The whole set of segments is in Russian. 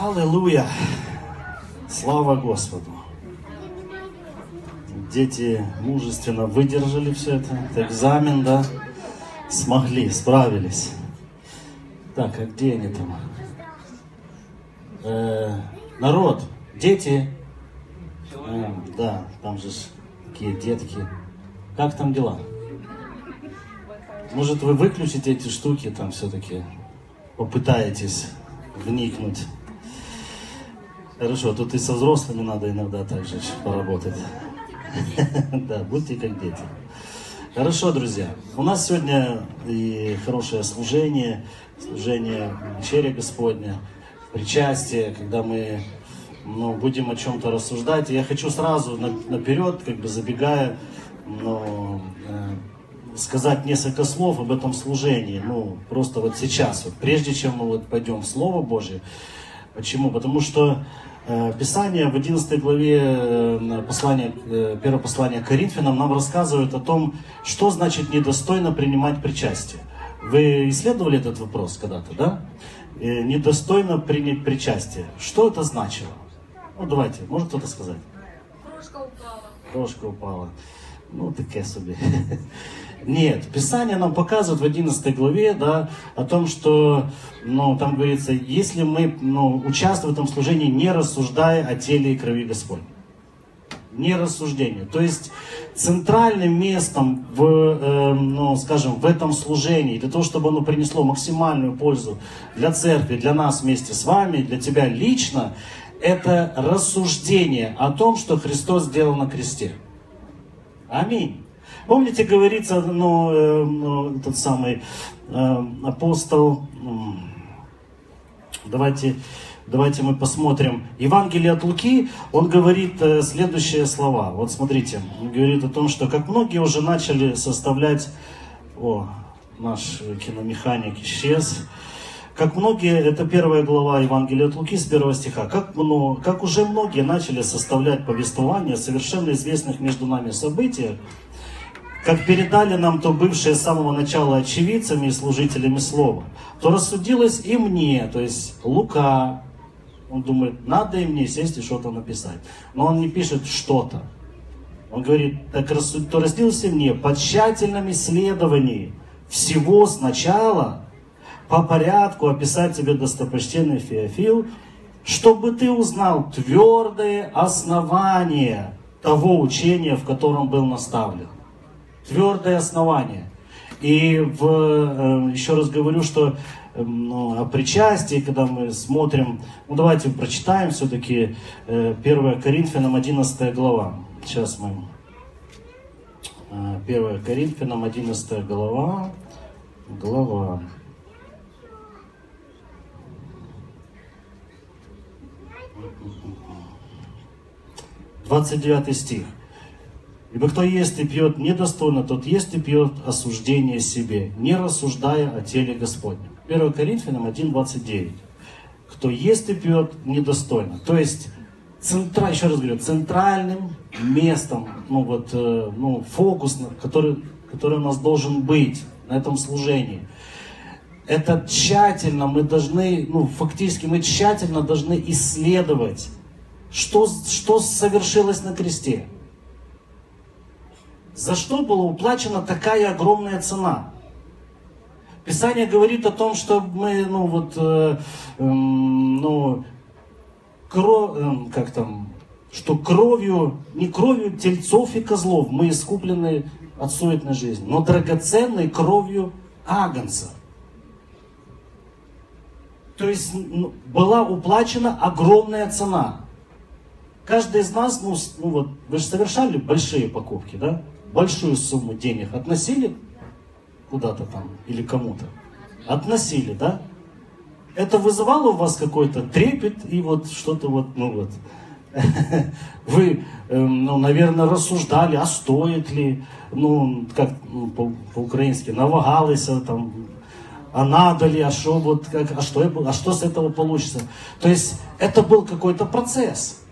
Аллилуйя! Слава Господу! Дети мужественно выдержали все это. это экзамен, да? Смогли, справились. Так, а где они там? Э, народ, дети. Э, да, там же такие детки. Как там дела? Может, вы выключите эти штуки, там все-таки попытаетесь вникнуть. Хорошо, тут и со взрослыми надо иногда также поработать. Да, будьте как дети. Хорошо, друзья. У нас сегодня и хорошее служение, служение вечеря Господня, причастие, когда мы ну, будем о чем-то рассуждать. Я хочу сразу наперед, как бы забегая, ну, сказать несколько слов об этом служении. Ну, просто вот сейчас, вот, прежде чем мы вот пойдем в Слово Божье. Почему? Потому что Э, Писание в 11 главе э, послания, э, первого послания Коринфянам нам рассказывает о том, что значит недостойно принимать причастие. Вы исследовали этот вопрос когда-то, да? Недостойно принять причастие. Что это значило? Ну, давайте, может кто-то сказать? Крошка упала. Крошка упала. Ну, таке собі. Нет, Писание нам показывает в 11 главе, да, о том, что, ну, там говорится, если мы, ну, участвуем в этом служении, не рассуждая о теле и крови Господня. Не рассуждение. То есть центральным местом в, э, ну, скажем, в этом служении, для того, чтобы оно принесло максимальную пользу для церкви, для нас вместе с вами, для тебя лично, это рассуждение о том, что Христос сделал на кресте. Аминь. Помните, говорится, ну, э, ну тот самый э, апостол, давайте, давайте мы посмотрим. Евангелие от Луки, он говорит э, следующие слова. Вот смотрите, он говорит о том, что как многие уже начали составлять, о, наш киномеханик исчез, как многие, это первая глава Евангелия от Луки с первого стиха, как, ну, как уже многие начали составлять повествование о совершенно известных между нами событиях, как передали нам то бывшие с самого начала очевидцами и служителями слова, то рассудилось и мне, то есть Лука, он думает, надо и мне сесть и что-то написать. Но он не пишет что-то. Он говорит, так рассуд... то рассудилось и мне по тщательном исследовании всего сначала, по порядку описать тебе достопочтенный Феофил, чтобы ты узнал твердые основания того учения, в котором был наставлен твердое основание. И в, э, еще раз говорю, что эм, ну, о причастии, когда мы смотрим, ну давайте прочитаем все-таки 1 э, Коринфянам 11 глава. Сейчас мы 1 э, Коринфянам 11 глава, глава. Двадцать девятый стих. Ибо кто ест и пьет недостойно, тот ест и пьет осуждение себе, не рассуждая о теле Господнем. 1 Коринфянам 1.29. Кто ест и пьет недостойно. То есть, центра, еще раз говорю, центральным местом, ну вот, э, ну, фокус, который, который у нас должен быть на этом служении. Это тщательно мы должны, ну, фактически мы тщательно должны исследовать, что, что совершилось на кресте за что была уплачена такая огромная цена? Писание говорит о том, что мы, ну вот, э, э, ну, кровь, э, как там, что кровью, не кровью тельцов и козлов мы искуплены от суетной жизни, но драгоценной кровью агнца. То есть ну, была уплачена огромная цена. Каждый из нас, ну, ну вот, вы же совершали большие покупки, да? Большую сумму денег относили куда-то там или кому-то? Относили, да? Это вызывало у вас какой-то трепет и вот что-то вот, ну вот. Вы, эм, ну, наверное, рассуждали, а стоит ли, ну, как ну, по-украински, навагалися там, а надо ли, а что вот, как, а что, а что с этого получится. То есть это был какой-то процесс.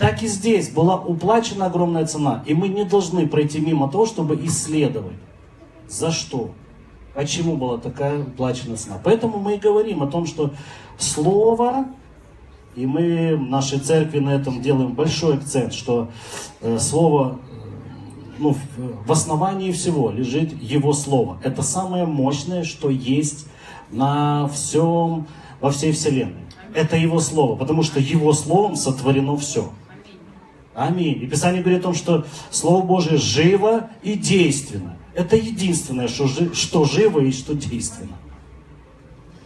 Так и здесь была уплачена огромная цена, и мы не должны пройти мимо того, чтобы исследовать, за что, почему была такая уплачена цена. Поэтому мы и говорим о том, что слово И мы в нашей церкви на этом делаем большой акцент, что э, Слово, э, ну, в основании всего лежит Его Слово. Это самое мощное, что есть на всем, во всей Вселенной. Это Его Слово, потому что Его Словом сотворено все. Аминь. И Писание говорит о том, что Слово Божие живо и действенно. Это единственное, что, что живо и что действенно.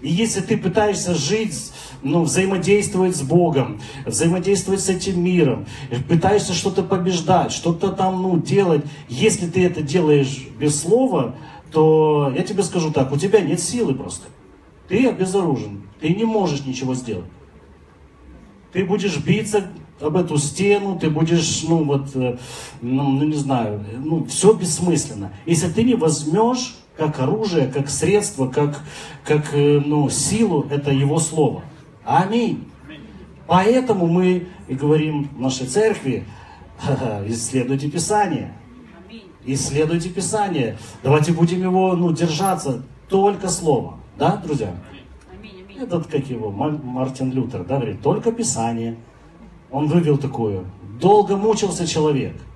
И если ты пытаешься жить, ну, взаимодействовать с Богом, взаимодействовать с этим миром, пытаешься что-то побеждать, что-то там, ну, делать, если ты это делаешь без слова, то я тебе скажу так, у тебя нет силы просто. Ты обезоружен, ты не можешь ничего сделать. Ты будешь биться об эту стену, ты будешь, ну вот, э, ну, ну не знаю, ну все бессмысленно. Если ты не возьмешь как оружие, как средство, как, как э, ну, силу, это Его Слово. Аминь. Поэтому мы и говорим в нашей церкви, исследуйте Писание. Исследуйте Писание. Давайте будем его ну, держаться. Только Слово. Да, друзья? Этот, как его, Мартин Лютер, да, говорит, только Писание. Он вывел такое. Долго мучился человек –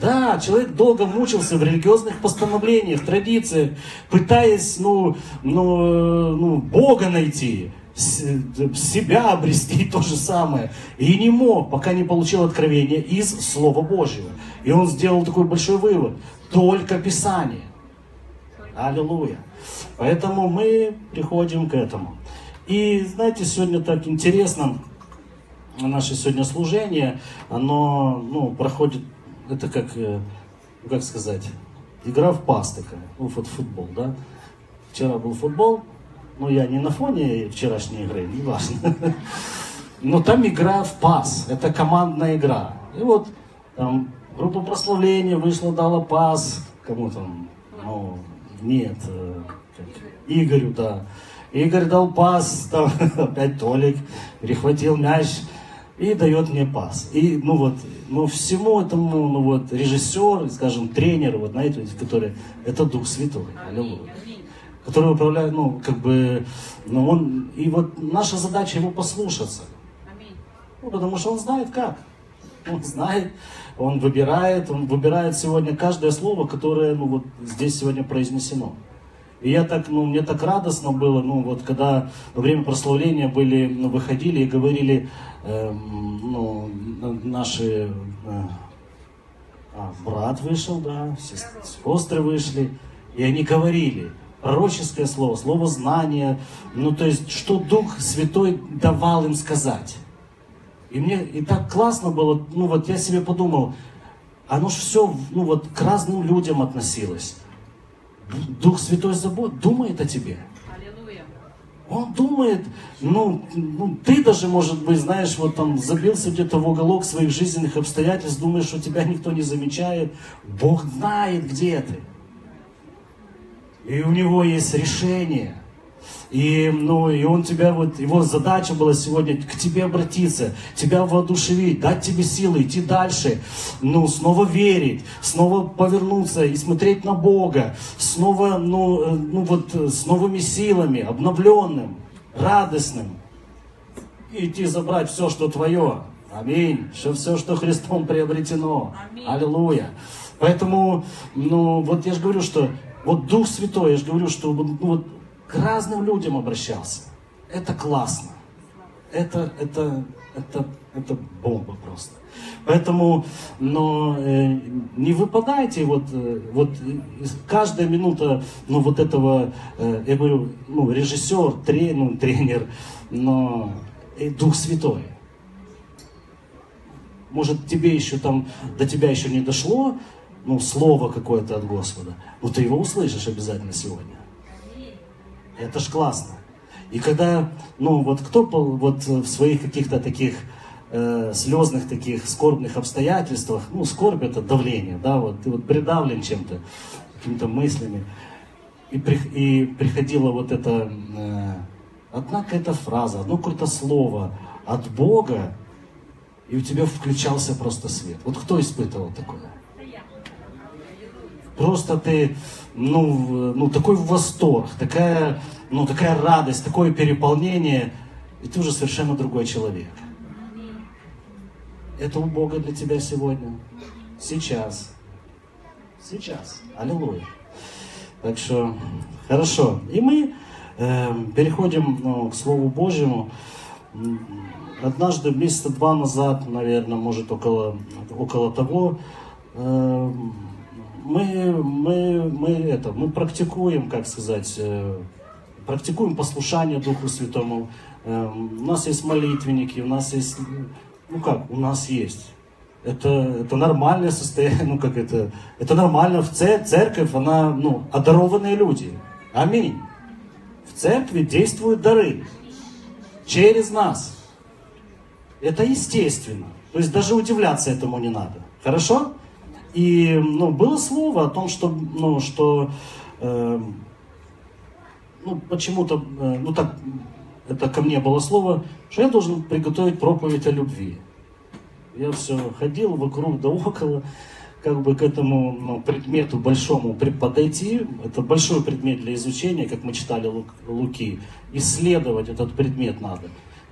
да, человек долго мучился в религиозных постановлениях, традициях, пытаясь, ну, ну, ну Бога найти, себя обрести то же самое. И не мог, пока не получил откровение из Слова Божьего. И он сделал такой большой вывод. Только Писание. Аллилуйя. Поэтому мы приходим к этому. И знаете, сегодня так интересно, наше сегодня служение, оно ну, проходит это как, э, ну, как сказать, игра в пас такая, ну, вот футбол, да. Вчера был футбол, но я не на фоне вчерашней игры, не важно. Но там игра в пас, это командная игра. И вот там группа прославления вышла, дала пас, кому там, ну, нет, э, как, Игорю, да. Игорь дал пас, там опять Толик перехватил мяч, и дает мне пас. И, ну вот, ну всему этому, ну вот, режиссер, скажем, тренер, вот, знаете, который, это Дух Святой, аллилуйя, который управляет, ну, как бы, ну он, и вот наша задача его послушаться. Ну, потому что он знает как. Он знает, он выбирает, он выбирает сегодня каждое слово, которое, ну, вот здесь сегодня произнесено. И я так, ну, мне так радостно было, ну, вот, когда во время прославления были, ну, выходили и говорили, ну, наши, э, а, брат вышел, да, сестры вышли, и они говорили, пророческое слово, слово знания, ну, то есть, что Дух Святой давал им сказать. И мне, и так классно было, ну, вот я себе подумал, оно же все, ну, вот, к разным людям относилось. Дух Святой забот, думает о тебе. Он думает, ну, ну, ты даже, может быть, знаешь, вот там забился где-то в уголок своих жизненных обстоятельств, думаешь, что тебя никто не замечает. Бог знает, где ты. И у него есть решение. И, ну, и он тебя, вот, его задача была сегодня к тебе обратиться, тебя воодушевить, дать тебе силы, идти дальше, ну, снова верить, снова повернуться и смотреть на Бога, снова, ну, э, ну вот, с новыми силами, обновленным, радостным. И идти забрать все, что твое. Аминь. Что все, что Христом приобретено. Аминь. Аллилуйя. Поэтому, ну, вот я же говорю, что вот Дух Святой, я же говорю, что ну, вот к разным людям обращался. Это классно. Это, это, это, это бомба просто. Поэтому, но э, не выпадайте вот, э, вот каждая минута, ну вот этого, э, я говорю, ну режиссер, тренер, ну, тренер, но э, Дух Святой. Может тебе еще там, до тебя еще не дошло, ну слово какое-то от Господа, но ты его услышишь обязательно сегодня. Это ж классно. И когда, ну вот кто вот в своих каких-то таких э, слезных таких скорбных обстоятельствах, ну скорбь это давление, да, вот ты вот придавлен чем-то, какими-то мыслями, и, при, и приходила вот эта э, одна какая-то фраза, одно какое-то слово от Бога, и у тебя включался просто свет. Вот кто испытывал такое? Просто ты ну, ну такой восторг, такая, ну, такая радость, такое переполнение. и ты уже совершенно другой человек. Это у Бога для тебя сегодня. Сейчас. Сейчас. Аллилуйя. Так что, хорошо. И мы э, переходим ну, к Слову Божьему. Однажды, месяца два назад, наверное, может около, около того, э, мы, мы, мы, это, мы практикуем, как сказать, э, практикуем послушание Духу Святому. Э, у нас есть молитвенники, у нас есть, ну как, у нас есть. Это, это нормальное состояние, ну как это, это нормально. В церковь, она, ну, одарованные люди. Аминь. В церкви действуют дары через нас. Это естественно. То есть даже удивляться этому не надо. Хорошо? И ну, было слово о том, что, ну, что э, ну, почему-то, э, ну так, это ко мне было слово, что я должен приготовить проповедь о любви. Я все ходил вокруг да около, как бы к этому ну, предмету большому подойти. Это большой предмет для изучения, как мы читали Луки. Исследовать этот предмет надо.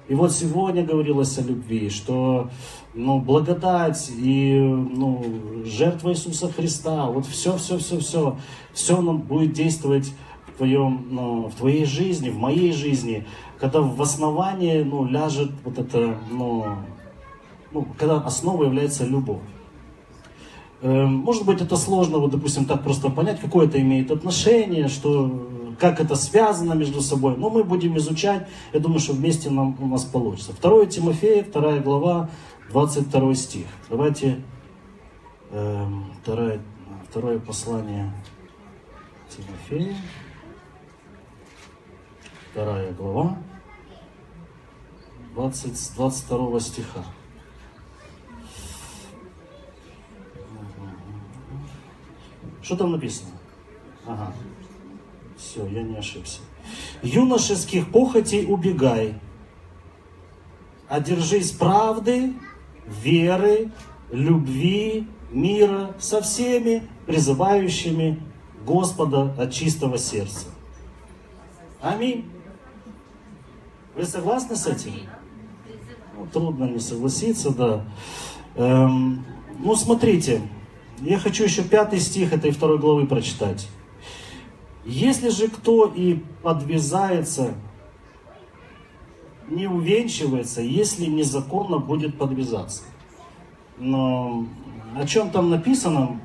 И вот сегодня говорилось о любви, что ну, благодать и ну, жертва Иисуса Христа, вот все, все, все, все, все нам будет действовать в, твоем, ну, в твоей жизни, в моей жизни, когда в основании ну, ляжет вот это, ну, ну, когда основой является любовь. Эм, может быть, это сложно, вот, допустим, так просто понять, какое это имеет отношение, что как это связано между собой. Но мы будем изучать, я думаю, что вместе нам, у нас получится. 2 Тимофея, 2 глава, 22 стих. Давайте э, второе, второе послание Тимофея, 2 глава, 20, 22 стиха. Что там написано? Ага. Все, я не ошибся. Юношеских похотей убегай, одержись правды, веры, любви, мира со всеми призывающими Господа от чистого сердца. Аминь. Вы согласны с этим? Ну, трудно не согласиться, да. Эм, ну, смотрите, я хочу еще пятый стих этой второй главы прочитать. Если же кто и подвязается, не увенчивается, если незаконно будет подвязаться. Но о чем там написано?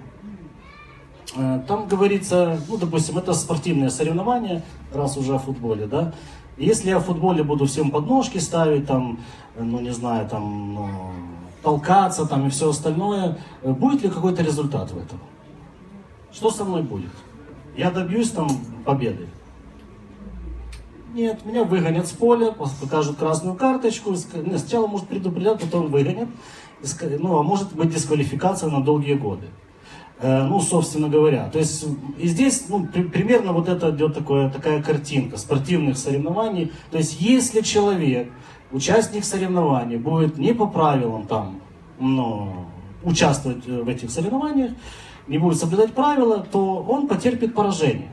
Э, там говорится, ну, допустим, это спортивное соревнование, раз уже о футболе, да. Если я в футболе буду всем подножки ставить, там, ну, не знаю, там, ну, толкаться там и все остальное, э, будет ли какой-то результат в этом? Что со мной будет? Я добьюсь там победы. Нет, меня выгонят с поля, покажут красную карточку, сначала может предупредят, потом выгонят, ну а может быть дисквалификация на долгие годы. Э, ну, собственно говоря. То есть и здесь ну, при, примерно вот это идет такое, такая картинка спортивных соревнований. То есть если человек, участник соревнований, будет не по правилам там, ну, участвовать в этих соревнованиях, не будет соблюдать правила, то он потерпит поражение.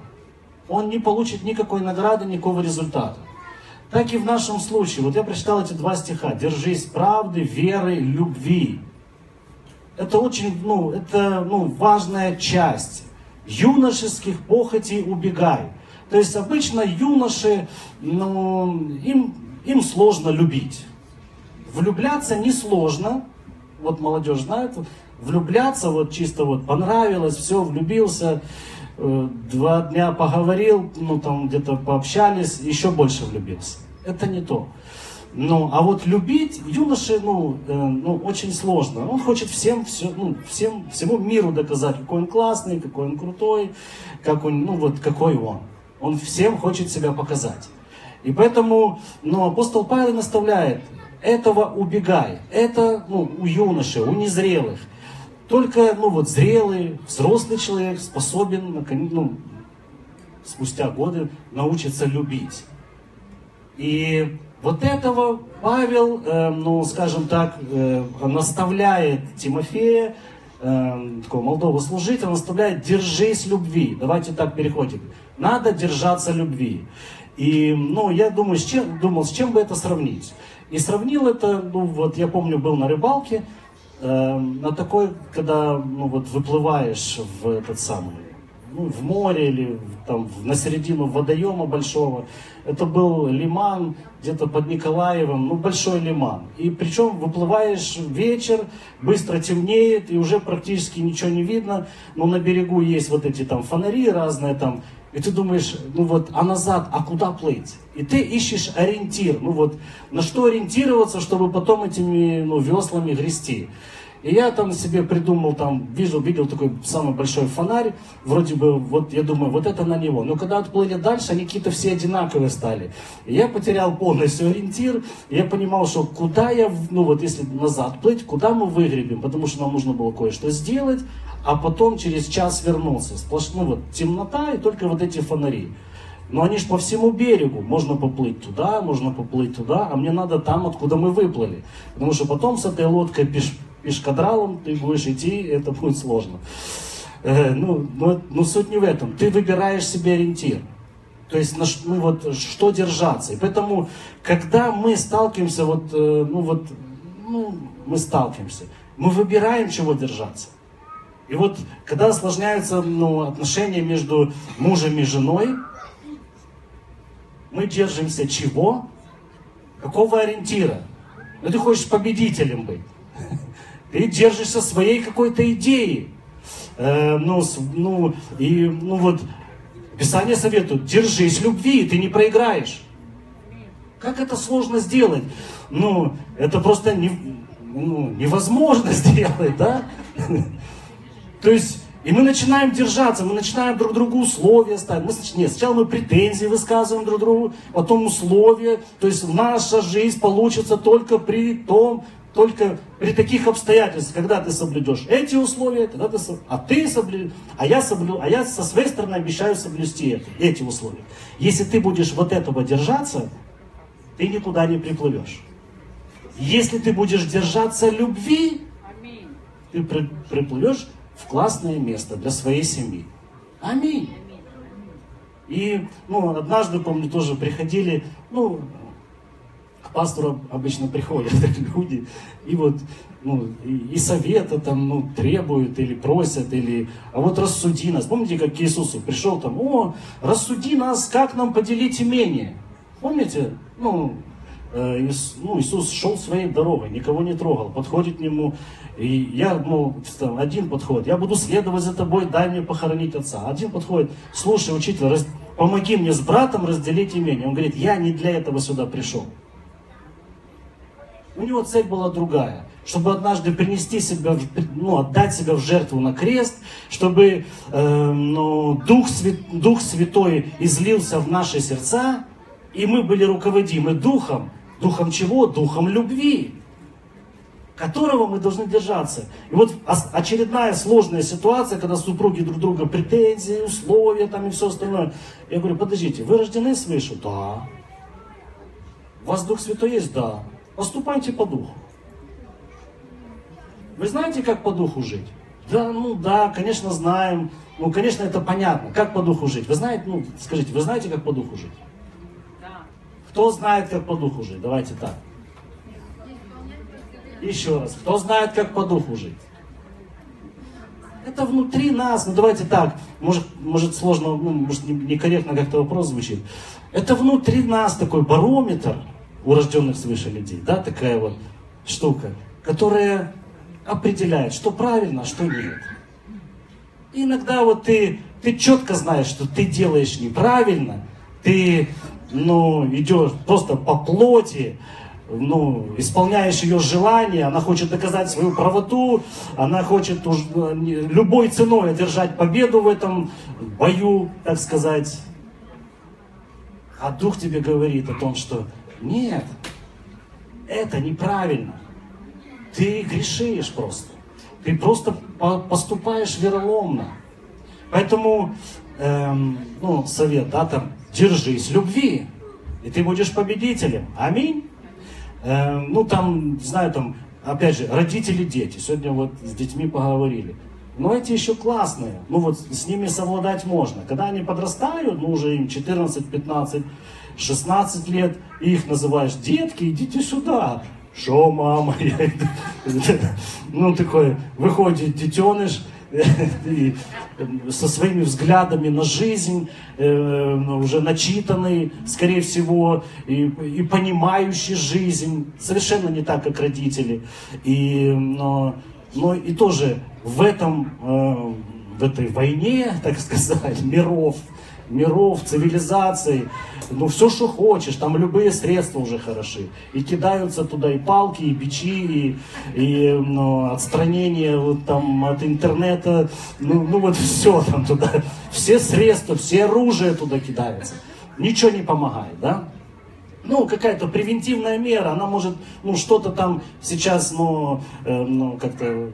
Он не получит никакой награды, никакого результата. Так и в нашем случае. Вот я прочитал эти два стиха. «Держись правды, веры, любви». Это очень, ну, это, ну, важная часть. Юношеских похотей убегай. То есть обычно юноши, ну, им, им сложно любить. Влюбляться несложно. Вот молодежь знает, влюбляться, вот чисто вот понравилось, все, влюбился, э, два дня поговорил, ну там где-то пообщались, еще больше влюбился. Это не то. Ну, а вот любить юноши, ну, э, ну, очень сложно. Он хочет всем, все, ну, всем, всему миру доказать, какой он классный, какой он крутой, как он, ну, вот какой он. Он всем хочет себя показать. И поэтому, ну, апостол Павел наставляет, этого убегай. Это, ну, у юношей, у незрелых. Только, ну вот, зрелый, взрослый человек способен, ну, спустя годы научиться любить. И вот этого Павел, э, ну, скажем так, э, наставляет Тимофея, э, такого молодого служителя, наставляет, держись любви. Давайте так переходим. Надо держаться любви. И, ну, я думаю, с чем, думал, с чем бы это сравнить. И сравнил это, ну, вот я помню, был на рыбалке, на такой, когда, ну, вот выплываешь в этот самый, ну, в море или там на середину водоема большого. Это был лиман где-то под Николаевым, ну большой лиман. И причем выплываешь вечер, быстро темнеет и уже практически ничего не видно. Но на берегу есть вот эти там фонари разные там. И ты думаешь, ну вот, а назад, а куда плыть? И ты ищешь ориентир, ну вот, на что ориентироваться, чтобы потом этими ну, веслами грести. И я там себе придумал, там, вижу, видел такой самый большой фонарь, вроде бы, вот я думаю, вот это на него. Но когда отплыли дальше, они какие-то все одинаковые стали. И я потерял полностью ориентир, я понимал, что куда я, ну вот если назад плыть, куда мы выгребем, потому что нам нужно было кое-что сделать, а потом через час вернулся. Сплошная вот темнота и только вот эти фонари. Но они же по всему берегу. Можно поплыть туда, можно поплыть туда, а мне надо там, откуда мы выплыли. Потому что потом с этой лодкой пеш пешкадралом ты будешь идти, это будет сложно. Э, ну, но, но суть не в этом. Ты выбираешь себе ориентир. То есть, на, ну, вот, что держаться. И поэтому, когда мы сталкиваемся, вот, э, ну, вот, ну, мы сталкиваемся, мы выбираем, чего держаться. И вот, когда осложняются ну, отношения между мужем и женой, мы держимся чего? Какого ориентира? Ну, ты хочешь победителем быть. Ты держишься своей какой-то идеи. Э, ну, ну, и, ну вот, Писание советует, держись любви, ты не проиграешь. Как это сложно сделать? Ну, это просто не, ну, невозможно сделать, да? То есть, и мы начинаем держаться, мы начинаем друг другу условия ставить. Мы, нет, сначала мы претензии высказываем друг другу, потом условия. То есть наша жизнь получится только при том, только при таких обстоятельствах, когда ты соблюдешь эти условия, тогда ты, а ты соблю, а я соблю, а я со своей стороны обещаю соблюсти это, эти условия. Если ты будешь вот этого держаться, ты никуда не приплывешь. Если ты будешь держаться любви, ты при, приплывешь в классное место для своей семьи. Аминь. И, ну, однажды, помню, тоже приходили, ну, к пастору обычно приходят люди, и вот ну, и, и совета там, ну, требуют или просят, или, а вот рассуди нас. Помните, как к Иисусу пришел там, о, рассуди нас, как нам поделить имение. Помните? Ну, э, Иис, ну, Иисус шел своей дорогой, никого не трогал, подходит к нему, и я, ну, один подходит, я буду следовать за тобой, дай мне похоронить отца. Один подходит, слушай, учитель, раз, помоги мне с братом разделить имение. Он говорит, я не для этого сюда пришел. У него цель была другая. Чтобы однажды принести себя, ну, отдать себя в жертву на крест, чтобы э, ну, Дух, Свят, Дух Святой излился в наши сердца, и мы были руководимы Духом. Духом чего? Духом любви которого мы должны держаться. И вот очередная сложная ситуация, когда супруги друг друга претензии, условия там и все остальное. Я говорю, подождите, вы рождены свыше? Да. У вас Дух Святой есть? Да. Поступайте по духу. Вы знаете, как по духу жить? Да, ну да, конечно, знаем. Ну, конечно, это понятно. Как по духу жить? Вы знаете, ну, скажите, вы знаете, как по духу жить? Да. Кто знает, как по духу жить? Давайте так. Еще раз. Кто знает, как по духу жить? Это внутри нас. Ну давайте так. Может, может сложно, ну, может некорректно как-то вопрос звучит. Это внутри нас такой барометр у рожденных свыше людей, да, такая вот штука, которая определяет, что правильно, а что нет. И иногда вот ты, ты четко знаешь, что ты делаешь неправильно, ты, ну, идешь просто по плоти, ну, исполняешь ее желание, она хочет доказать свою правоту, она хочет уж, любой ценой одержать победу в этом бою, так сказать. А Дух тебе говорит о том, что нет, это неправильно. Ты грешишь просто. Ты просто поступаешь вероломно. Поэтому, эм, ну, совет, да, там, держись любви, и ты будешь победителем. Аминь. Эм, ну, там, знаю, там, опять же, родители, дети. Сегодня вот с детьми поговорили. Но эти еще классные. Ну, вот с ними совладать можно. Когда они подрастают, ну, уже им 14-15, 16 лет, и их называешь, детки, идите сюда. Шо, мама? Я. Ну, такой, выходит детеныш, и со своими взглядами на жизнь, э, уже начитанный, скорее всего, и, и понимающий жизнь, совершенно не так, как родители. И, но, но и тоже в этом, э, в этой войне, так сказать, миров, миров, цивилизаций, ну все, что хочешь, там любые средства уже хороши. И кидаются туда и палки, и бичи, и, и ну, отстранение вот, там, от интернета, ну, ну вот все там туда, все средства, все оружие туда кидается. Ничего не помогает, да? ну, какая-то превентивная мера, она может, ну, что-то там сейчас, ну, э, ну как-то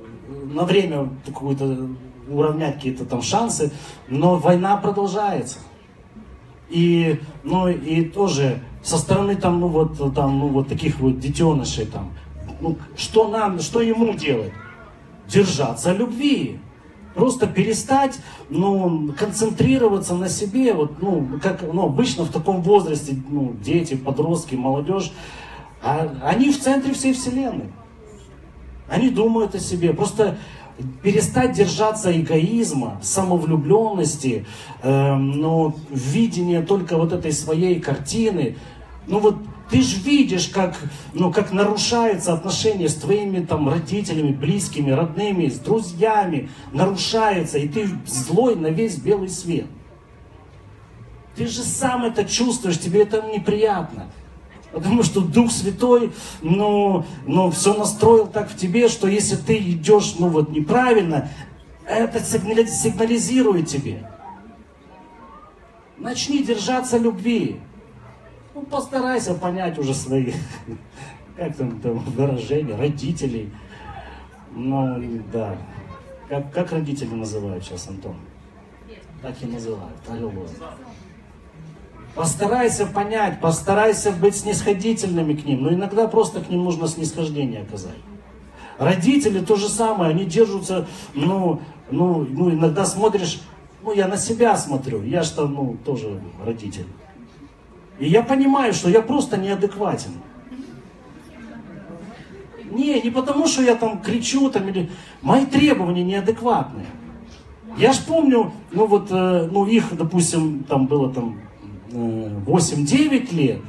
на время какую-то уравнять какие-то там шансы, но война продолжается. И, ну, и тоже со стороны там, ну, вот, там, ну, вот таких вот детенышей там, ну, что нам, что ему делать? Держаться любви. Просто перестать, ну, концентрироваться на себе, вот, ну, как, ну, обычно в таком возрасте, ну, дети, подростки, молодежь, а, они в центре всей вселенной. Они думают о себе. Просто перестать держаться эгоизма, самовлюбленности, э, ну, видения только вот этой своей картины. Ну вот ты же видишь, как, ну, как нарушается отношение с твоими там родителями, близкими, родными, с друзьями, нарушается, и ты злой на весь белый свет. Ты же сам это чувствуешь, тебе это неприятно. Потому что Дух Святой, ну, ну, все настроил так в тебе, что если ты идешь, ну, вот неправильно, это сигнализирует тебе. Начни держаться любви. Ну, постарайся понять уже свои, как там, там выражения, родителей. Ну, да. Как, как родители называют сейчас, Антон? Так и называют. Аллилуйя. Постарайся понять, постарайся быть снисходительными к ним. Но иногда просто к ним нужно снисхождение оказать. Родители то же самое, они держатся, ну, ну, ну иногда смотришь, ну я на себя смотрю, я что, ну, тоже родитель. И я понимаю, что я просто неадекватен. Не, не потому, что я там кричу, там, или... Мои требования неадекватные. Я ж помню, ну вот, э, ну их, допустим, там было там 8-9 лет,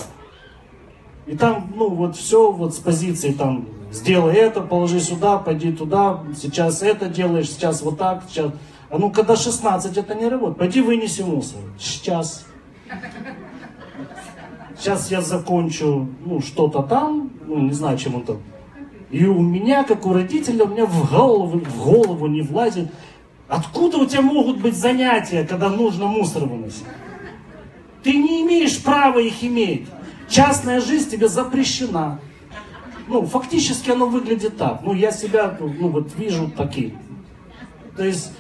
и там, ну, вот все вот с позиции там, сделай это, положи сюда, пойди туда, сейчас это делаешь, сейчас вот так, сейчас... А ну, когда 16, это не работает. Пойди вынеси мусор. Сейчас. Сейчас я закончу, ну, что-то там, ну, не знаю, чем это. И у меня, как у родителя, у меня в голову, в голову не влазит. Откуда у тебя могут быть занятия, когда нужно мусор выносить? Ты не имеешь права их иметь. Частная жизнь тебе запрещена. Ну, фактически оно выглядит так. Ну, я себя, ну, вот вижу таким. То есть,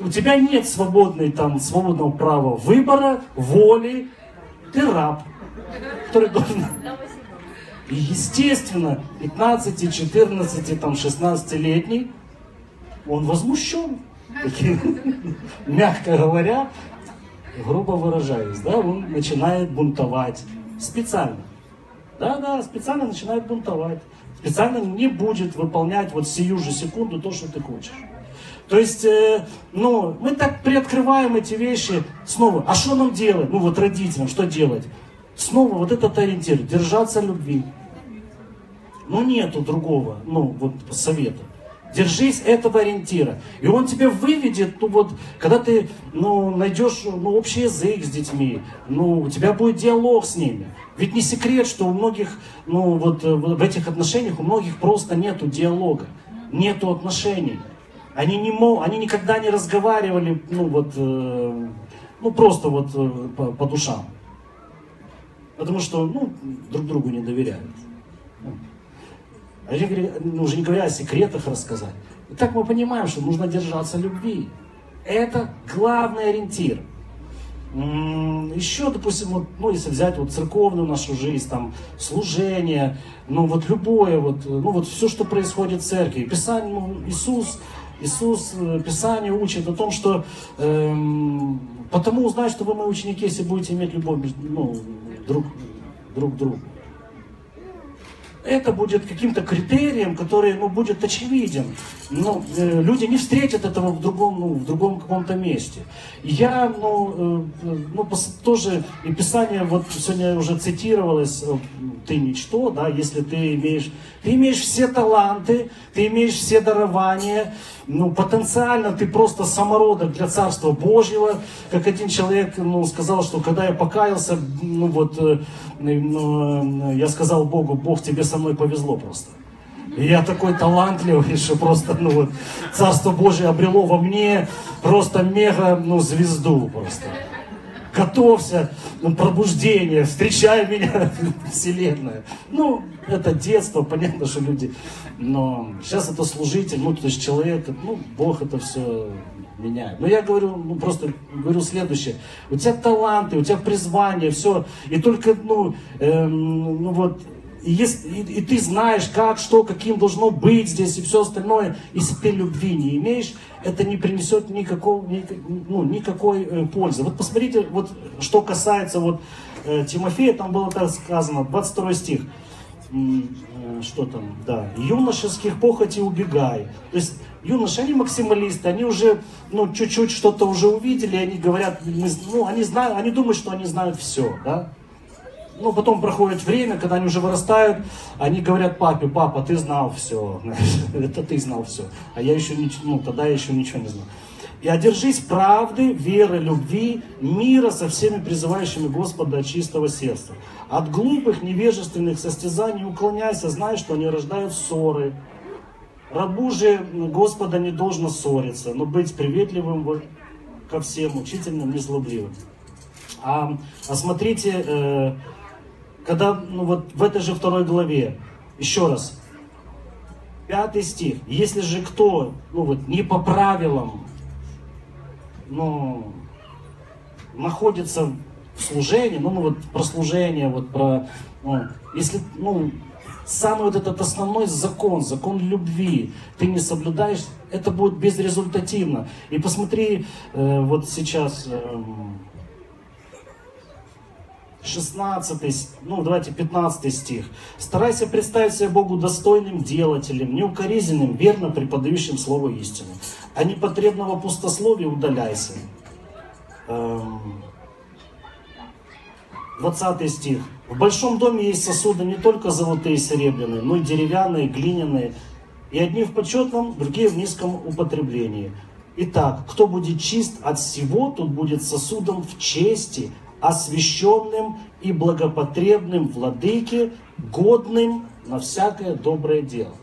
у тебя нет свободной, там, свободного права выбора, воли. Ты раб, который должен... И, естественно, 15, 14, там, 16-летний, он возмущен. Мягко говоря, грубо выражаясь, да, он начинает бунтовать специально. Да, да, специально начинает бунтовать. Специально не будет выполнять вот сию же секунду то, что ты хочешь. То есть, э, ну, мы так приоткрываем эти вещи снова. А что нам делать? Ну, вот родителям, что делать? Снова вот этот ориентир, держаться любви. Ну, нету другого, ну, вот совета. Держись этого ориентира. И он тебя выведет, ну вот, когда ты ну, найдешь ну, общий язык с детьми, ну, у тебя будет диалог с ними. Ведь не секрет, что у многих, ну вот в этих отношениях у многих просто нету диалога, нету отношений. Они, не мог, они никогда не разговаривали, ну вот, э, ну просто вот э, по, по душам. Потому что, ну, друг другу не доверяют. А ну, уже не говоря о секретах рассказать. И так мы понимаем, что нужно держаться любви. Это главный ориентир. Еще, допустим, вот, ну, если взять вот церковную нашу жизнь, там, служение, ну, вот любое, вот, ну, вот все, что происходит в церкви. Писание, ну, Иисус, Иисус, э, Писание учит о том, что эм, потому узнать, что вы мои ученики, если будете иметь любовь ну, друг, друг другу. Это будет каким-то критерием, который ну, будет очевиден. Но э, люди не встретят этого в другом, ну, в другом каком-то месте. Я, ну, э, ну, тоже, и Писание вот сегодня уже цитировалось, э, ты ничто, да, если ты имеешь, ты имеешь все таланты, ты имеешь все дарования, ну, потенциально ты просто самородок для Царства Божьего. Как один человек ну, сказал, что когда я покаялся, ну вот, э, ну, я сказал Богу, Бог, тебе со мной повезло просто. И я такой талантливый, что просто, ну вот, Царство Божие обрело во мне просто мега, ну, звезду просто готовься, ну, пробуждение, встречай меня, вселенная. Ну, это детство, понятно, что люди, но сейчас это служитель, ну, то есть человек, ну, Бог это все меняет. Но я говорю, ну, просто говорю следующее. У тебя таланты, у тебя призвание, все, и только, ну, эм, ну вот, и, если, и, и ты знаешь, как, что, каким должно быть здесь и все остальное, если ты любви не имеешь, это не принесет никакого, ни, ну, никакой э, пользы. Вот посмотрите, вот, что касается вот, э, Тимофея, там было так сказано, 22 стих, э, что там, да, юношеских похоти убегай. То есть юноши, они максималисты, они уже, ну, чуть-чуть что-то уже увидели, они говорят, ну, они знают, они думают, что они знают все, да, ну, потом проходит время, когда они уже вырастают, они говорят папе, папа, ты знал все, это ты знал все, а я еще ничего, ну, тогда я еще ничего не знал. И одержись правды, веры, любви, мира со всеми призывающими Господа от чистого сердца. От глупых, невежественных состязаний уклоняйся, зная, что они рождают ссоры. Рабу же Господа не должно ссориться, но быть приветливым ко всем, учительным, незлобливым. А, а смотрите, э, когда ну, вот в этой же второй главе, еще раз, пятый стих, если же кто, ну вот не по правилам, ну, находится в служении, ну, ну вот про служение, вот про, ну, если, ну, самый вот этот основной закон, закон любви, ты не соблюдаешь, это будет безрезультативно. И посмотри, э, вот сейчас, э, 16, ну давайте 15 стих. «Старайся представить себя Богу достойным делателем, неукоризненным, верно преподающим Слово истины. А непотребного пустословия удаляйся». 20 эм, стих. «В большом доме есть сосуды не только золотые и серебряные, но и деревянные, глиняные, и одни в почетном, другие в низком употреблении. Итак, кто будет чист от всего, тот будет сосудом в чести, освященным и благопотребным владыке, годным на всякое доброе дело.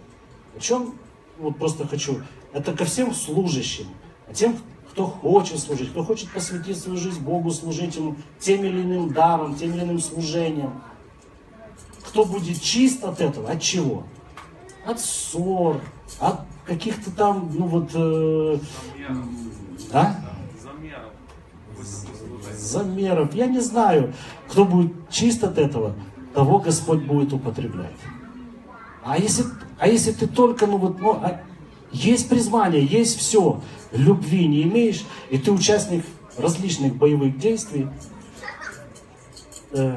О чем вот просто хочу, это ко всем служащим, а тем, кто хочет служить, кто хочет посвятить свою жизнь Богу, служить Ему тем или иным даром, тем или иным служением. Кто будет чист от этого? От чего? От ссор, от каких-то там, ну вот, э, а? Замеров. Я не знаю, кто будет чист от этого, того Господь будет употреблять. А если, а если ты только, ну вот, ну, а, есть призвание, есть все, любви не имеешь, и ты участник различных боевых действий, э,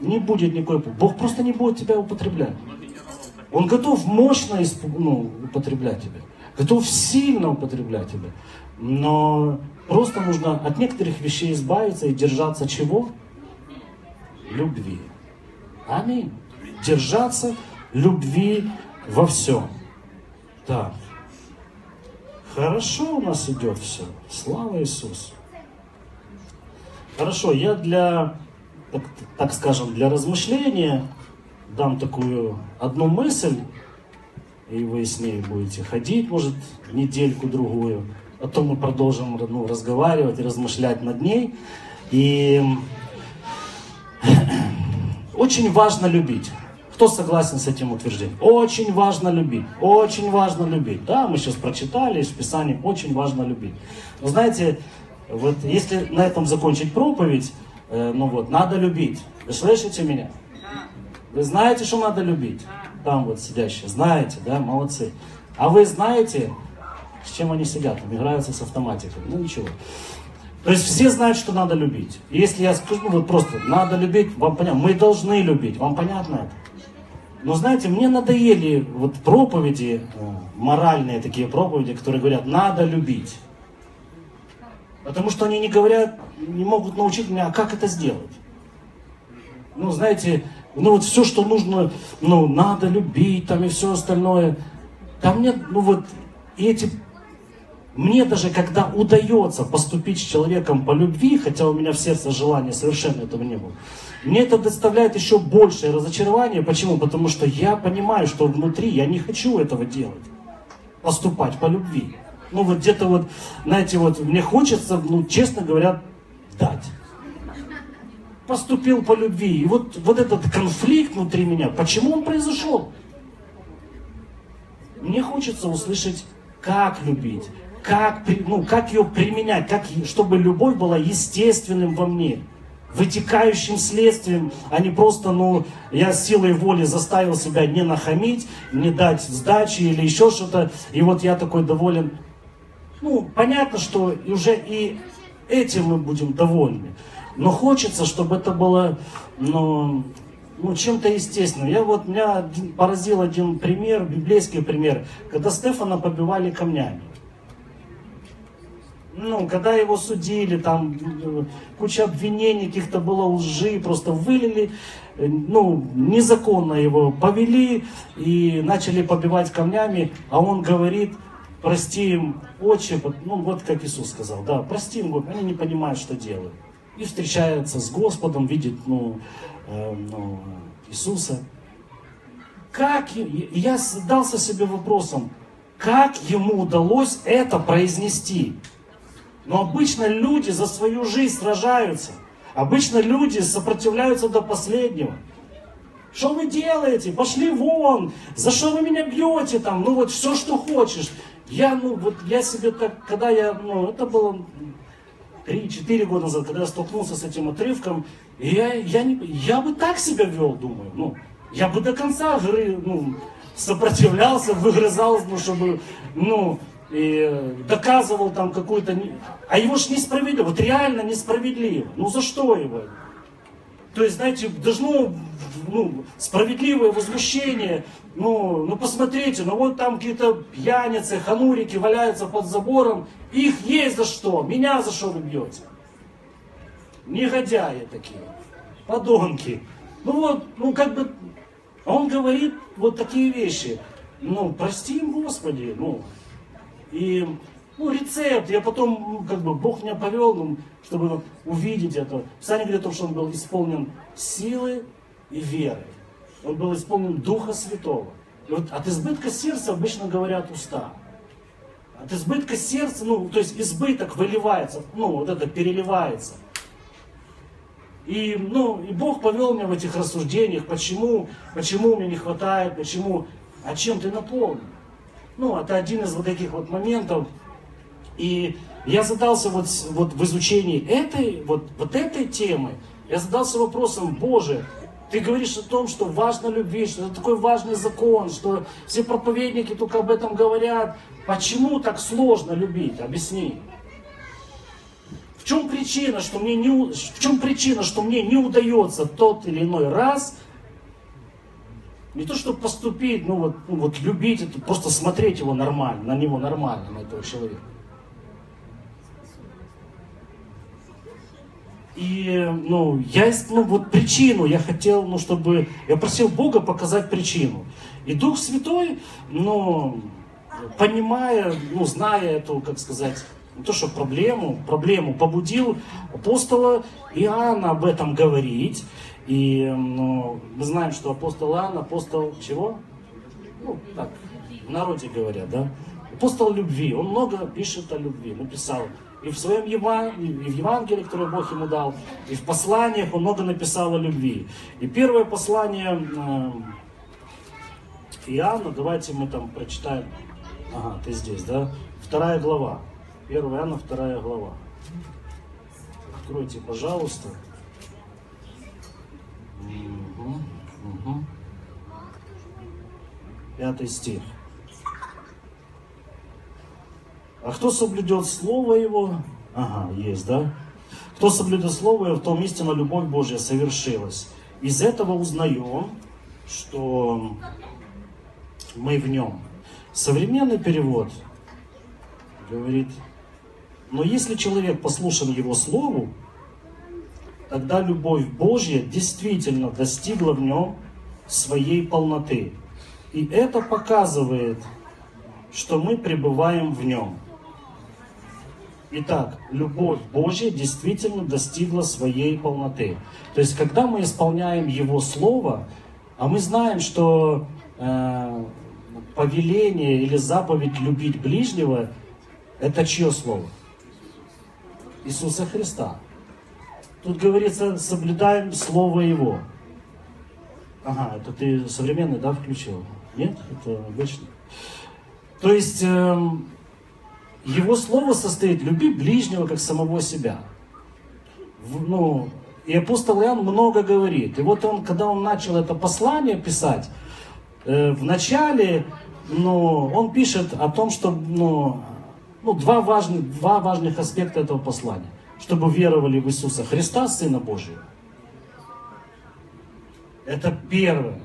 не будет никакой... Бог просто не будет тебя употреблять. Он готов мощно ну, употреблять тебя, готов сильно употреблять тебя. Но Просто нужно от некоторых вещей избавиться и держаться чего? Любви. Аминь. Держаться любви во всем. Так. Хорошо у нас идет все. Слава Иисусу. Хорошо, я для, так, так скажем, для размышления дам такую одну мысль, и вы с ней будете ходить, может, недельку-другую. Потом мы продолжим ну, разговаривать и размышлять над ней. И очень важно любить. Кто согласен с этим утверждением? Очень важно любить. Очень важно любить. Да, мы сейчас прочитали из Писания, очень важно любить. Но знаете, вот если на этом закончить проповедь, э, ну вот, надо любить. Вы слышите меня? Вы знаете, что надо любить? Там вот сидящие, знаете, да, молодцы. А вы знаете, с чем они сидят, играются с автоматикой. Ну ничего. То есть все знают, что надо любить. Если я скажу, ну, вот просто, надо любить, вам понятно, мы должны любить, вам понятно это? Но знаете, мне надоели вот проповеди, э, моральные такие проповеди, которые говорят, надо любить. Потому что они не говорят, не могут научить меня, а как это сделать. Ну, знаете, ну вот все, что нужно, ну, надо любить там и все остальное. Там нет, ну вот, эти мне даже когда удается поступить с человеком по любви, хотя у меня в сердце желания совершенно этого не было, мне это доставляет еще большее разочарование. Почему? Потому что я понимаю, что внутри я не хочу этого делать. Поступать по любви. Ну вот где-то вот, знаете, вот мне хочется, ну честно говоря, дать. Поступил по любви. И вот, вот этот конфликт внутри меня, почему он произошел? Мне хочется услышать, как любить, как, ну, как ее применять, как, чтобы любовь была естественным во мне, вытекающим следствием, а не просто, ну, я силой воли заставил себя не нахамить, не дать сдачи или еще что-то, и вот я такой доволен. Ну, понятно, что уже и этим мы будем довольны. Но хочется, чтобы это было, ну, ну, чем-то естественным. Я вот, меня поразил один пример, библейский пример, когда Стефана побивали камнями ну, когда его судили, там куча обвинений каких-то было лжи, просто вылили, ну, незаконно его повели и начали побивать камнями, а он говорит, прости им, отче, ну, вот как Иисус сказал, да, прости им, они не понимают, что делают. И встречается с Господом, видит, ну, э, ну Иисуса. Как, я задался себе вопросом, как ему удалось это произнести? Но обычно люди за свою жизнь сражаются. Обычно люди сопротивляются до последнего. Что вы делаете? Пошли вон! За что вы меня бьете там? Ну вот все, что хочешь. Я, ну, вот я себе так, когда я, ну, это было 3-4 года назад, когда я столкнулся с этим отрывком, я, я, не, я бы так себя вел, думаю. Ну, я бы до конца ну, сопротивлялся, выгрызал, ну, чтобы, ну, и доказывал там какую-то... А его же несправедливо, вот реально несправедливо. Ну за что его? То есть, знаете, должно ну, справедливое возмущение. Ну, ну посмотрите, ну вот там какие-то пьяницы, ханурики валяются под забором. Их есть за что. Меня за что вы бьете? Негодяи такие. Подонки. Ну вот, ну как бы, он говорит вот такие вещи. Ну, прости им, Господи, ну, и ну, рецепт, я потом, ну, как бы, Бог меня повел, ну, чтобы увидеть это. Писание говорит о том, что он был исполнен силы и веры. Он был исполнен Духа Святого. И вот от избытка сердца обычно говорят уста. От избытка сердца, ну, то есть избыток выливается, ну, вот это переливается. И, ну, и Бог повел меня в этих рассуждениях, почему, почему мне не хватает, почему, а чем ты наполнен. Ну, это один из вот таких вот моментов. И я задался вот, вот в изучении этой, вот, вот этой темы, я задался вопросом, Боже, ты говоришь о том, что важно любить, что это такой важный закон, что все проповедники только об этом говорят. Почему так сложно любить? Объясни. В чем причина, что мне не, в чем причина, что мне не удается тот или иной раз не то, чтобы поступить, ну вот, ну вот любить это, просто смотреть его нормально, на него нормально, на этого человека. И, ну, я, ну, вот причину я хотел, ну, чтобы, я просил Бога показать причину. И Дух Святой, ну, понимая, ну, зная эту, как сказать, не то, что проблему, проблему побудил апостола Иоанна об этом говорить. И ну, мы знаем, что апостол Иоанн, апостол чего? Ну, так, в народе говорят, да? Апостол любви. Он много пишет о любви, написал. И в своем Евангелии, и в Евангелии, которое Бог ему дал, и в посланиях он много написал о любви. И первое послание э, Иоанна, давайте мы там прочитаем. Ага, ты здесь, да? Вторая глава. 1 Иоанна, вторая глава. Откройте, пожалуйста. Пятый стих. А кто соблюдет Слово Его, Ага, есть, да? Кто соблюдет Слово, в том истинно любовь Божья совершилась. Из этого узнаем, что мы в нем. Современный перевод говорит, но если человек послушан его слову, тогда любовь Божья действительно достигла в нем своей полноты. И это показывает, что мы пребываем в нем. Итак, любовь Божья действительно достигла своей полноты. То есть, когда мы исполняем Его Слово, а мы знаем, что э, повеление или заповедь любить ближнего, это чье слово? Иисуса Христа. Тут говорится, соблюдаем Слово Его. Ага, это ты современный, да, включил? Нет? Это обычно. То есть, э, Его Слово состоит, люби ближнего, как самого себя. В, ну, и апостол Иоанн много говорит. И вот он, когда он начал это послание писать, э, в начале ну, он пишет о том, что ну, ну, два, важных, два важных аспекта этого послания. Чтобы веровали в Иисуса Христа, Сына Божьего. Это первое.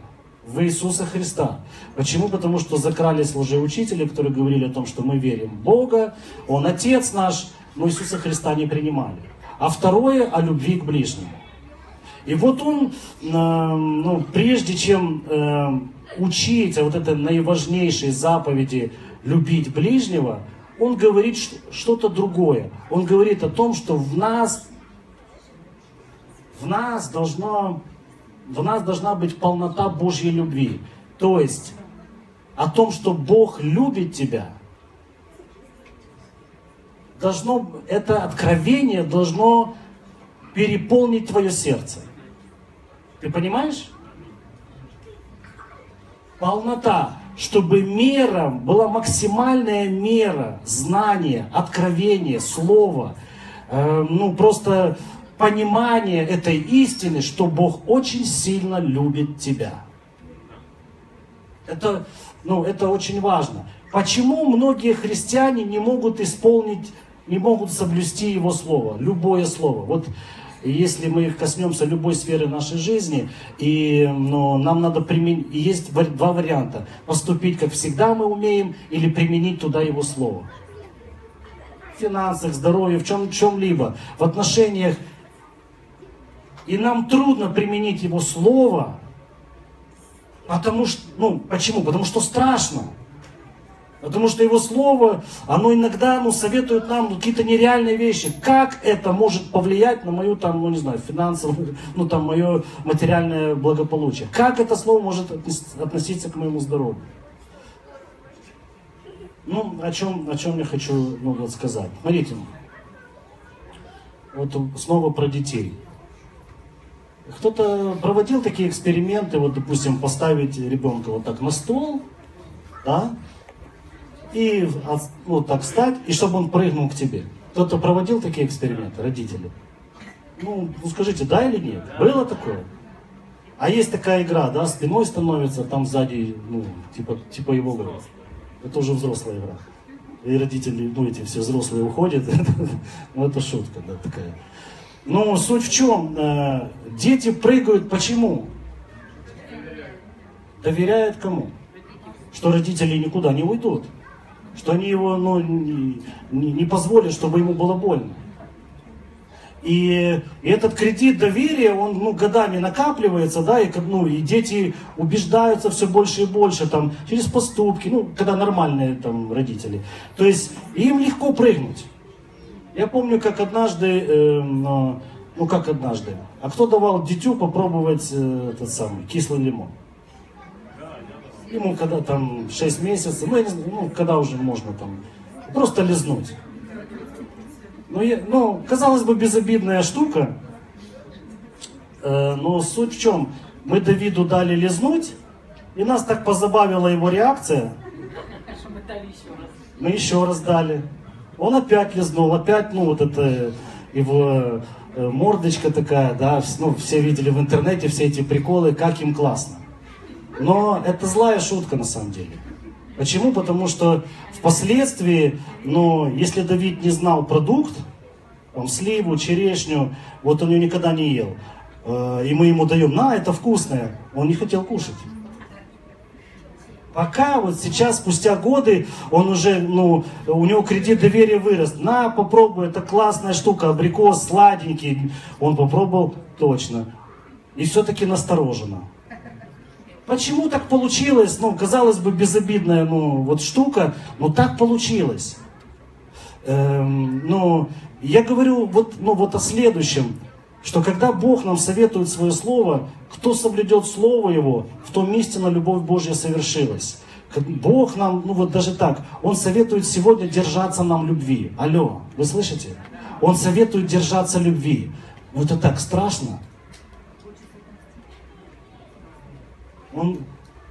В Иисуса Христа. Почему? Потому что закрались лжеучители, которые говорили о том, что мы верим в Бога, Он Отец наш, но Иисуса Христа не принимали. А второе – о любви к ближнему. И вот он, э, ну, прежде чем э, учить вот это наиважнейшей заповеди любить ближнего, он говорит что-то другое. Он говорит о том, что в нас, в нас должно, в нас должна быть полнота Божьей любви. То есть о том, что Бог любит тебя, должно, это откровение должно переполнить твое сердце. Ты понимаешь? полнота, чтобы мером была максимальная мера знания, откровения, слова, э, ну просто понимание этой истины, что Бог очень сильно любит тебя. Это, ну, это очень важно. Почему многие христиане не могут исполнить, не могут соблюсти Его Слово, любое Слово? Вот и если мы их коснемся любой сферы нашей жизни, и ну, нам надо применить, есть два варианта. Поступить, как всегда мы умеем, или применить туда его слово. В финансах, здоровье, в чем, чем-либо, в отношениях. И нам трудно применить его слово, потому что, ну, почему? Потому что страшно. Потому что его слово, оно иногда ну, советует нам какие-то нереальные вещи. Как это может повлиять на мою, там, ну не знаю, финансовую, ну там, мое материальное благополучие? Как это слово может относиться к моему здоровью? Ну, о чем, о чем я хочу ну, вот сказать. Смотрите, вот снова про детей. Кто-то проводил такие эксперименты, вот, допустим, поставить ребенка вот так на стол, да, и ну, так встать, и чтобы он прыгнул к тебе. Кто-то проводил такие эксперименты, родители? Ну, ну скажите, да или нет? Было такое? А есть такая игра, да, спиной становится, там сзади, ну, типа, типа его игра. Это уже взрослая игра. И родители, ну, эти все взрослые уходят. ну, это шутка, да, такая. Но суть в чем? Э, дети прыгают почему? Доверяют кому? Что родители никуда не уйдут что они его ну, не, не позволят, чтобы ему было больно. И, этот кредит доверия, он ну, годами накапливается, да, и, ну, и дети убеждаются все больше и больше там, через поступки, ну, когда нормальные там родители. То есть им легко прыгнуть. Я помню, как однажды, э, ну как однажды, а кто давал дитю попробовать э, этот самый кислый лимон? Ему когда там 6 месяцев, ну, ну когда уже можно там, просто лизнуть. Ну, я, ну казалось бы, безобидная штука, э, но суть в чем? Мы Давиду дали лизнуть, и нас так позабавила его реакция. Мы еще раз дали. Он опять лизнул, опять, ну, вот это его э, мордочка такая, да, ну, все видели в интернете все эти приколы, как им классно. Но это злая шутка на самом деле. Почему? Потому что впоследствии, ну, если Давид не знал продукт, там, сливу, черешню, вот он ее никогда не ел. Э, и мы ему даем, на, это вкусное. Он не хотел кушать. Пока вот сейчас, спустя годы, он уже, ну, у него кредит доверия вырос. На, попробуй, это классная штука, абрикос сладенький. Он попробовал, точно. И все-таки настороженно. Почему так получилось? Ну, казалось бы, безобидная, ну, вот штука, но так получилось. Эм, ну, я говорю вот, ну, вот о следующем, что когда Бог нам советует свое слово, кто соблюдет слово Его, в том месте на любовь Божья совершилась. Бог нам, ну вот даже так, Он советует сегодня держаться нам любви. Алло, вы слышите? Он советует держаться любви. Ну это так страшно. Он,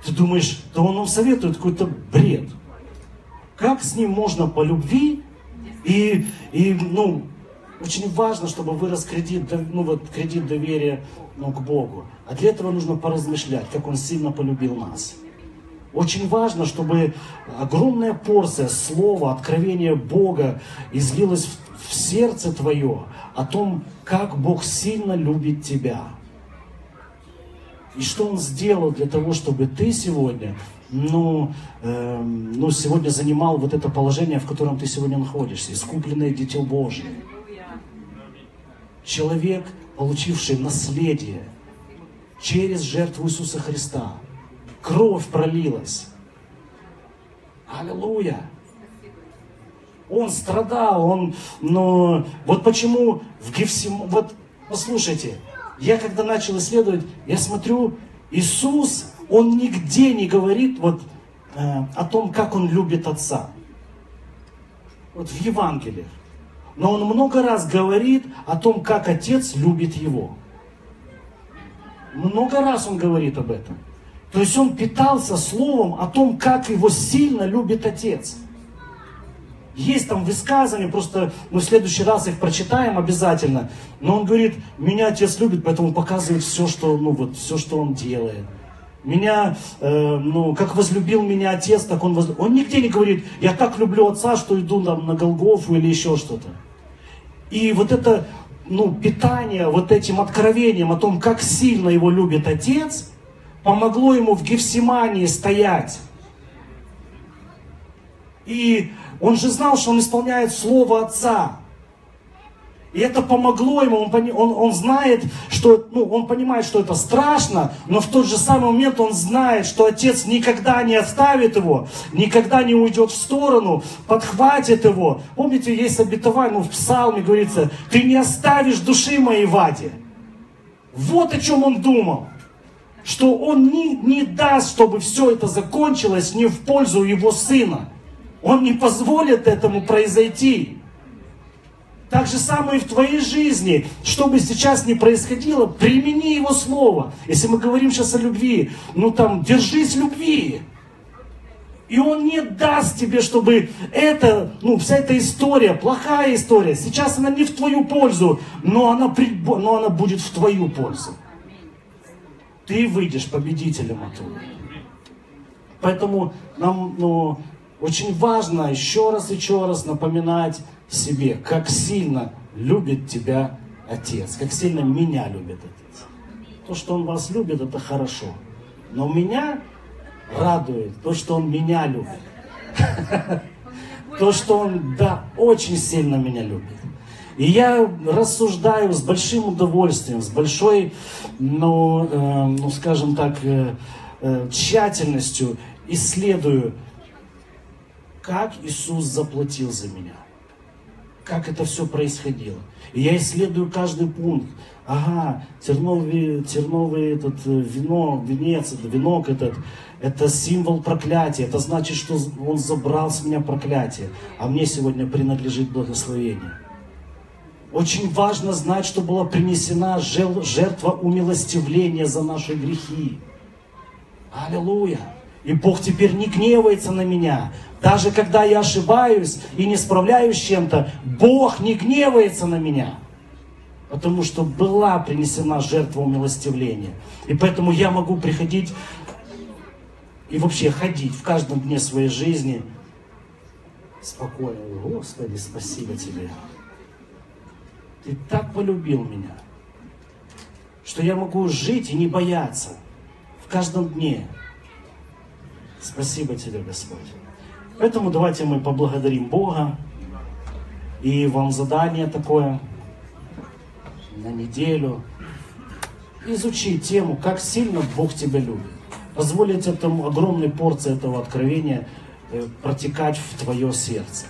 ты думаешь, да он нам советует какой-то бред. Как с ним можно по любви и, и ну, очень важно, чтобы вырос кредит, ну, вот, кредит доверия ну, к Богу. А для этого нужно поразмышлять, как Он сильно полюбил нас. Очень важно, чтобы огромная порция слова, откровения Бога излилась в, в сердце твое о том, как Бог сильно любит тебя. И что Он сделал для того, чтобы ты сегодня, ну, э, ну, сегодня занимал вот это положение, в котором ты сегодня находишься, искупленное Дитё Божие. Человек, получивший наследие через жертву Иисуса Христа. Кровь пролилась. Аллилуйя. Он страдал, он, но вот почему в Гефсим, вот послушайте, я когда начал исследовать, я смотрю, Иисус, Он нигде не говорит вот э, о том, как Он любит Отца. Вот в Евангелиях. Но Он много раз говорит о том, как Отец любит Его. Много раз Он говорит об этом. То есть Он питался словом о том, как Его сильно любит Отец. Есть там высказывания, просто мы в следующий раз их прочитаем обязательно. Но он говорит, меня отец любит, поэтому показывает все, что, ну, вот, все, что он делает. Меня, э, ну, как возлюбил меня отец, так он возлюбил. Он нигде не говорит, я так люблю отца, что иду там на Голгофу или еще что-то. И вот это, ну, питание вот этим откровением о том, как сильно его любит отец, помогло ему в Гефсимании стоять. И он же знал, что он исполняет слово Отца. И это помогло ему, он, он, он знает, что, ну, он понимает, что это страшно, но в тот же самый момент он знает, что отец никогда не оставит его, никогда не уйдет в сторону, подхватит его. Помните, есть обетование, ну, в псалме говорится, ты не оставишь души моей в аде. Вот о чем он думал. Что он не, не даст, чтобы все это закончилось не в пользу его сына. Он не позволит этому произойти. Так же самое и в твоей жизни. Что бы сейчас ни происходило, примени Его Слово. Если мы говорим сейчас о любви, ну там, держись любви. И Он не даст тебе, чтобы это, ну, вся эта история, плохая история, сейчас она не в твою пользу, но она, но она будет в твою пользу. Ты выйдешь победителем оттуда. Поэтому нам, ну, очень важно еще раз и еще раз напоминать себе, как сильно любит тебя Отец, как сильно меня любит Отец. То, что Он вас любит, это хорошо. Но меня радует то, что Он меня любит. То, что Он, да, очень сильно меня любит. И я рассуждаю с большим удовольствием, с большой, ну, э, ну скажем так, э, э, тщательностью исследую как Иисус заплатил за меня. Как это все происходило. И я исследую каждый пункт. Ага, терновый, терновый этот э, вино, венец, венок этот, это символ проклятия. Это значит, что он забрал с меня проклятие. А мне сегодня принадлежит благословение. Очень важно знать, что была принесена жертва умилостивления за наши грехи. Аллилуйя. И Бог теперь не гневается на меня. Даже когда я ошибаюсь и не справляюсь с чем-то, Бог не гневается на меня. Потому что была принесена жертва умилостивления. И поэтому я могу приходить и вообще ходить в каждом дне своей жизни спокойно. Господи, спасибо тебе. Ты так полюбил меня, что я могу жить и не бояться в каждом дне. Спасибо тебе, Господь. Поэтому давайте мы поблагодарим Бога. И вам задание такое на неделю. Изучи тему, как сильно Бог тебя любит. Позволить этому огромной порции этого откровения э, протекать в твое сердце.